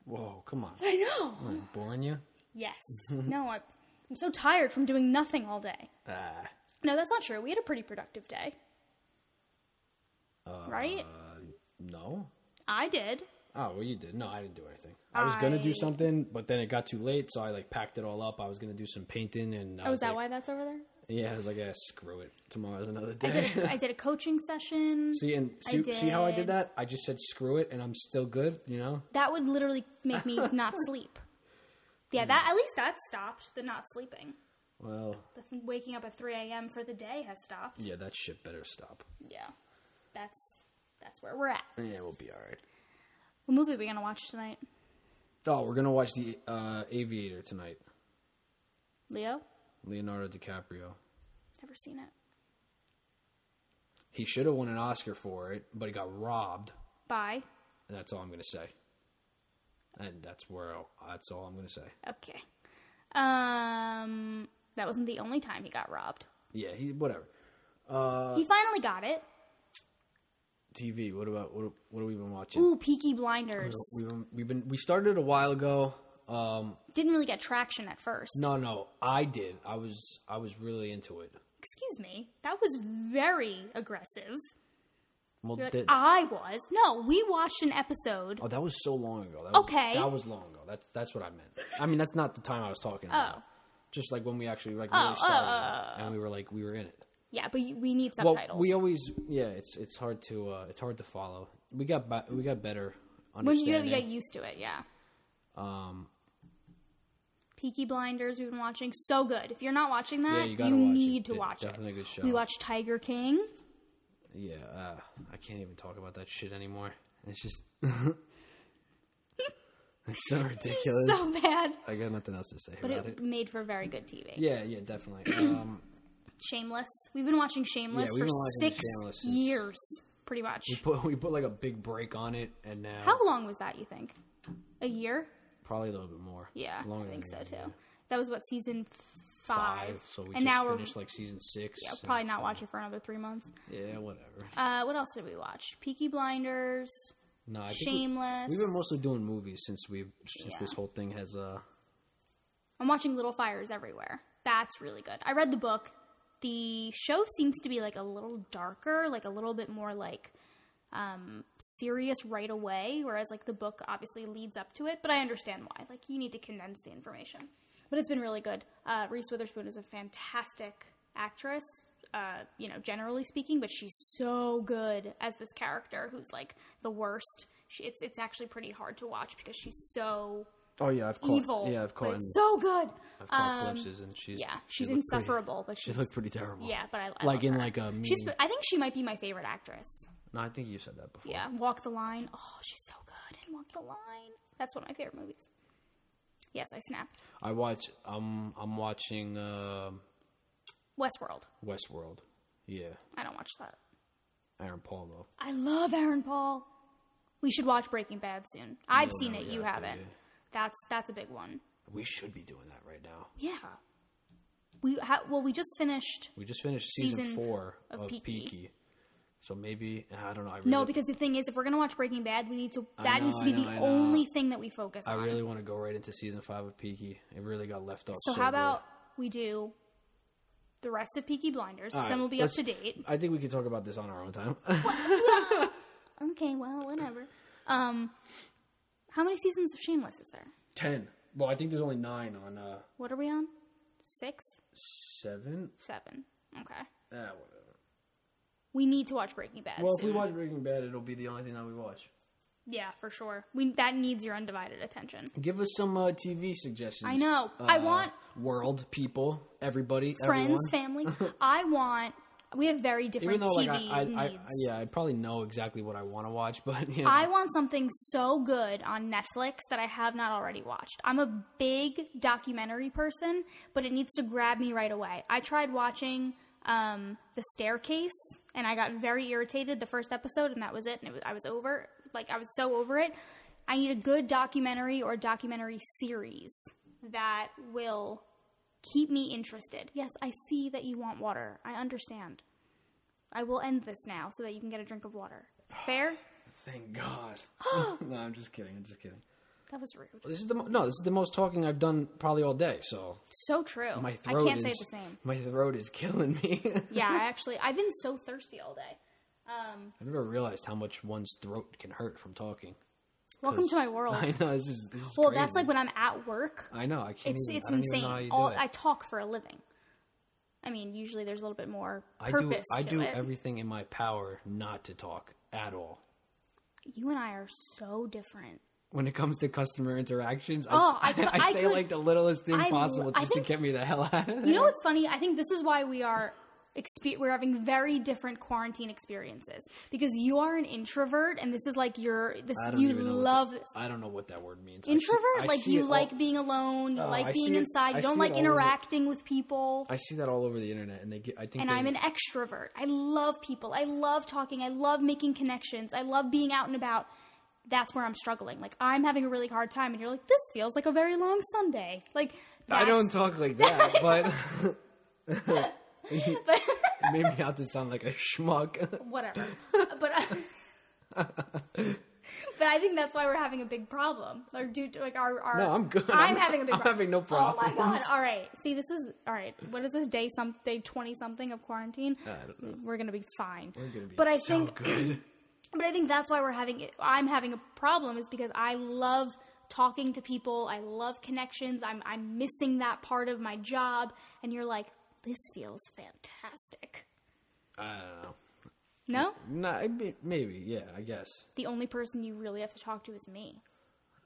Whoa, come on. i know Am I boring you? Yes. no, I, I'm so tired from doing nothing all day. Ah. No, that's not true. We had a pretty productive day. right? Uh, no. I did. Oh, well, you did. No, I didn't do anything. I was gonna do something, but then it got too late, so I like packed it all up. I was gonna do some painting, and I Oh, was is that like, why that's over there? Yeah, I was like, yeah, screw it. Tomorrow's another day. I did. A, I did a coaching session. see, and see, see how I did. that? I just said screw it, and I'm still good. You know? That would literally make me not sleep. Yeah, that at least that stopped. The not sleeping. Well, The th- waking up at 3 a.m. for the day has stopped. yeah, that shit better stop. Yeah, that's that's where we're at. Yeah, we'll be all right. What movie are we gonna watch tonight? Oh, we're gonna watch the uh, Aviator tonight. Leo? Leonardo DiCaprio. Never seen it. He should have won an Oscar for it, but he got robbed, Bye. and that's all I'm gonna say. And that's where I'll, that's all I'm gonna say. Okay. Um, that wasn't the only time he got robbed. Yeah, he whatever. Uh, he finally got it. TV. What about what? What have we been watching? Ooh, Peaky Blinders. We've been, we've been we started a while ago. Um, Didn't really get traction at first. no, no, I did. I was I was really into it. Excuse me. That was very aggressive. Well, like, that- I was. No, we watched an episode. oh, that was so long ago. That was, Okay. that was long ago. That's that's what I meant. I mean, that's not the time I was talking about. Oh. Just like when we actually like really oh, started, it, and we were like we were in it. Yeah, but we need Well, subtitles. we always yeah. It's it's hard to uh, it's hard to follow. We got we got better when you get used to it, yeah. um, Peaky Blinders, we've been watching. So good. If you're not watching that, Yeah, you you, watch need it. to De- watch definitely it. a good show. We watched Tiger King. yeah, uh, I can't even talk about that shit anymore. It's just it's so ridiculous. So bad. I got nothing else to say But about it, it. made for very good TV. Yeah, yeah, definitely. Um, Shameless. We've been watching Shameless Yeah, we've for six Shameless years, pretty much. we put we put like a big break on it, and now How long was that, you think? A year? Probably a little bit more. Yeah, longer I think so too. year. That was what season five. Five. So we and just now we're finished like season six. yeah, probably not so- watching for another three months. Yeah, whatever. Uh, what else did we watch? Peaky Blinders. No, I think we- Shameless. We've been mostly doing movies since we've since Yeah. this whole thing has uh I'm watching Little Fires Everywhere. That's really good. I read the book. The show seems to be like a little darker, like a little bit more like um, serious right away, whereas like the book obviously leads up to it. But I understand why. Like you need to condense the information. But it's been really good. Uh, Reese Witherspoon is a fantastic actress. Uh, you know, generally speaking, but she's so good as this character who's like the worst. She, it's it's actually pretty hard to watch because she's so Oh yeah, I've caught evil. yeah, I've but caught it's so good. I've caught Um, glimpses and she's yeah, she she's pretty- insufferable, but she she's looked pretty terrible. yeah, but I, I like in her. like a She's. I think she might be my favorite actress. No, I think you said that before. Yeah, Walk the Line. Oh, she's so good in Walk the Line. That's one of my favorite movies. Yes, I snapped. I watch. Um, I'm watching uh, Westworld. Westworld. Yeah, I don't watch that. Aaron Paul though. I love Aaron Paul. We should watch Breaking Bad soon. I've seen it. You haven't. yeah. That's that's a big one. We should be doing that right now. Yeah. We ha- well, we just finished. We just finished season, Season four of of, Peaky. Peaky. So maybe I don't know. I really, No, because the thing is, if we're gonna watch Breaking Bad, we need to. That know, needs to be know, the only thing that we focus I on. I really want to go right into season five of Peaky. It really got left off. So, So, how good. about we do the rest of Peaky Blinders? 'cause All then we'll be up to date. I think we could talk about this on our own time. Okay, well, whatever. Um, how many seasons of Shameless is there? Ten. Well, I think there's only nine on uh What are we on? Six, seven. seven. Okay. Ah, whatever. We need to watch Breaking Bad. Well, if we watch Breaking Bad, it'll be the only thing that we watch. yeah, for sure. We that needs your undivided attention. Give us some uh, TV suggestions. I know. I Uh, want- world people, everybody, Friends, everyone. family. I want. We have very different Even though, like, TV I, I, needs. I, yeah, I probably know exactly what I want to watch, but you know, I want something so good on Netflix that I have not already watched. I'm a big documentary person, but it needs to grab me right away. I tried watching um, The Staircase, and I got very irritated the first episode, and that was it. And it was, I was over. Like I was so over it. I need a good documentary or documentary series that will keep me interested. Yes, I see that you want water. I understand. I will end this now so that you can get a drink of water. Fair? thank God. no, I'm just kidding. I'm just kidding. That was rude. This is the no. This is the most talking I've done probably all day. So So true. my throat. I can't is say the same. my throat is killing me. Yeah, I actually, I've been so thirsty all day. Um, I never realized how much one's throat can hurt from talking. welcome to my world. I know this is this is Well, crazy. that's like when I'm at work. I know. I can't. It's even, it's insane. Even know how you all. I talk for a living. I mean, usually there's a little bit more purpose. I do. I do it. everything in my power not to talk at all. you and I are so different. When it comes to customer interactions, Oh, I I, I, I say could- like the littlest thing possible just think- to get me the hell out of there. You know what's funny? I think this is why we are we're having very different quarantine experiences because you are an introvert and this is like your this you even know what love. I don't know what that word means. See- Introvert, I like you it all- like being alone, you Oh, like being see it- inside, you don't like all over- interacting with people. I see that all over the internet, and they get. I think. and they, I'm an extrovert. I love people. I love talking. I love making connections. I love being out and about. That's where I'm struggling. Like I'm having a really hard time, and you're like, this feels like a very long Sunday. Like I don't talk like that, but but maybe not to sound like a schmuck. whatever. but I, but I think that's why we're having a big problem. Or do like our, our No, I'm good. I'm, I'm- having a big I'm problem. having no problem. Oh my god! All right, see, this is all right. What is this day? Some day twenty something of quarantine. I don't know. We're gonna be fine. We're gonna be But I so think good. But I think that's why we're having it. I'm having a problem is because I love talking to people. I love connections. I'm I'm missing that part of my job. And you're like, this feels fantastic. I don't know. No, may- maybe. Yeah, I guess. the only person you really have to talk to is me.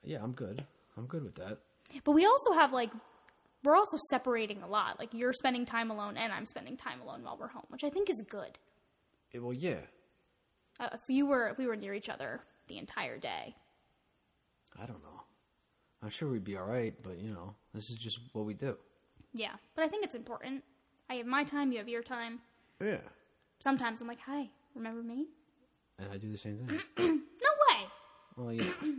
Yeah, I'm good. I'm good with that. But we also have like we're also separating a lot. Like you're spending time alone, and I'm spending time alone while we're home, which I think is good. Eh, well, yeah. Uh, if you were if we were near each other the entire day, I don't know. I'm sure we'd be all right, but you know, this is just what we do. yeah. But I think it's important. I have my time. You have your time. Yeah. Sometimes I'm like, hi, remember me? And I do the same thing. No way. well, you know,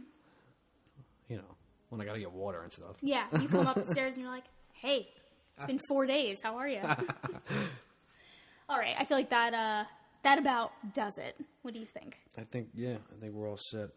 you know, when I gotta get water and stuff. Yeah, you come up the stairs and you're like, "Hey, it's been four days. How are you?" All right, I feel like that uh, that about does it. What do you think? I think, yeah, I think we're all set.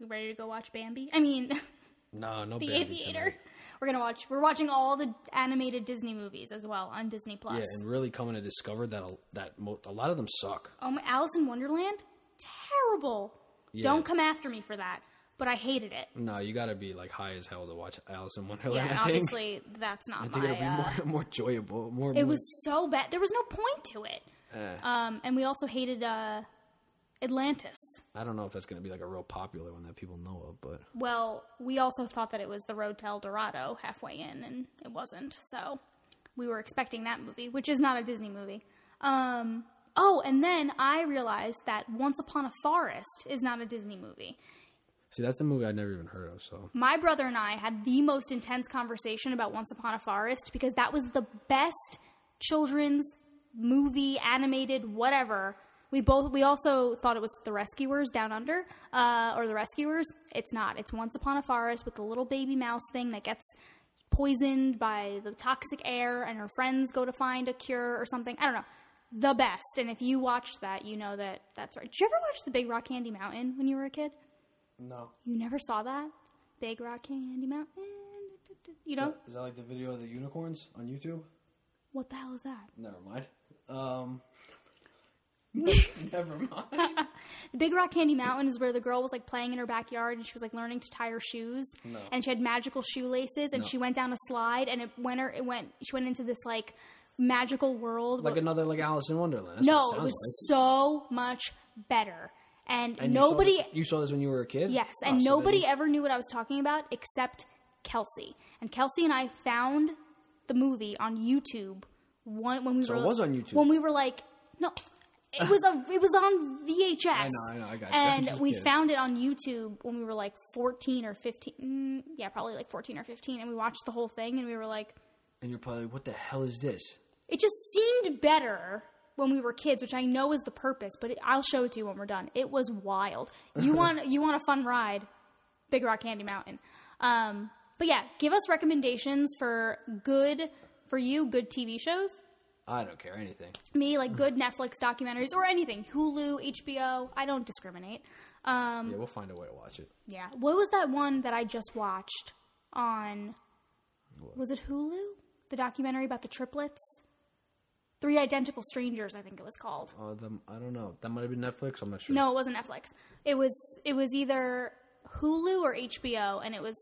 Ready to go watch Bambi? I mean, No, no The Bambi Aviator. tonight. We're gonna watch. We're watching all the animated Disney movies as well on Disney Plus. Yeah, and really coming to discover that a, that mo- a lot of them suck. oh my, Alice in Wonderland, terrible. Yeah. Don't come after me for that. But I hated it. No, you gotta be like high as hell to watch Alice in Wonderland. think. obviously that's not I think my. it'll be uh, more more enjoyable. More. it more, was so bad. There was no point to it. eh. Um, and we also hated uh, Atlantis. I don't know if that's gonna be like a real popular one that people know of, but Well, we also thought that it was the road to El Dorado halfway in, and it wasn't. So we were expecting that movie, which is not a Disney movie. Um, oh, and then I realized that Once Upon a Forest is not a Disney movie. see, that's a movie I'd never even heard of. So My brother and I had the most intense conversation about Once Upon a Forest because that was the best children's movie, animated, whatever. We both we also thought it was The Rescuers Down Under, uh, or The Rescuers. It's not. It's Once Upon a Forest with the little baby mouse thing that gets poisoned by the toxic air, and her friends go to find a cure or something. I don't know. The best. And if you watched that, you know that that's right. Did you ever watch The Big Rock Candy Mountain when you were a kid? no. You never saw that? Big Rock Candy Mountain. You know? is that like the video of the unicorns on YouTube? What the hell is that? Never mind. Um. never mind. The Big Rock Candy Mountain is where the girl was like playing in her backyard and she was like learning to tie her shoes. No. And she had magical shoelaces and No. she went down a slide and it went her it went she went into this like magical world. Like another like Alice in Wonderland. That's no, it it was sounds so much better. And, like. And you saw nobody this- You saw, this when you were a kid. Yes, Oh, and so nobody ever knew what I was talking about except Kelsey. And Kelsey and I found the movie on YouTube one when we So were it was on YouTube? When we were like, no, it was a it was on VHS. I know, I know, I got you. And we kidding. found it on YouTube when we were like 14 or 15. Mm, yeah, probably like 14 or 15 and we watched the whole thing and we were like And you're probably, like, what the hell is this? it just seemed better when we were kids, which I know is the purpose, but it, I'll show it to you when we're done. It was wild. You want you want a fun ride? Big Rock Candy Mountain. Um, but yeah, give us recommendations for good for you good TV shows. I don't care anything. Me like good Netflix documentaries or anything. Hulu, HBO. I don't discriminate. Um, Yeah, we'll find a way to watch it. yeah. What was that one that I just watched on? Was it Hulu? The documentary about the triplets. Three Identical Strangers, I think it was called. Uh, the, I don't know. That might have been Netflix. I'm not sure. No, it wasn't Netflix. It was it was either Hulu or HBO, and it was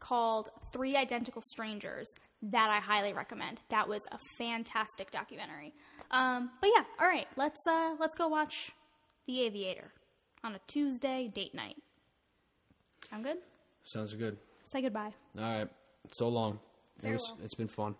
called Three Identical Strangers. That I highly recommend. That was a fantastic documentary. Um, but yeah, all right, let's uh, let's go watch The Aviator on a Tuesday date night. Sound good? Sounds good. Say goodbye. All right. So long. It was, it's been fun.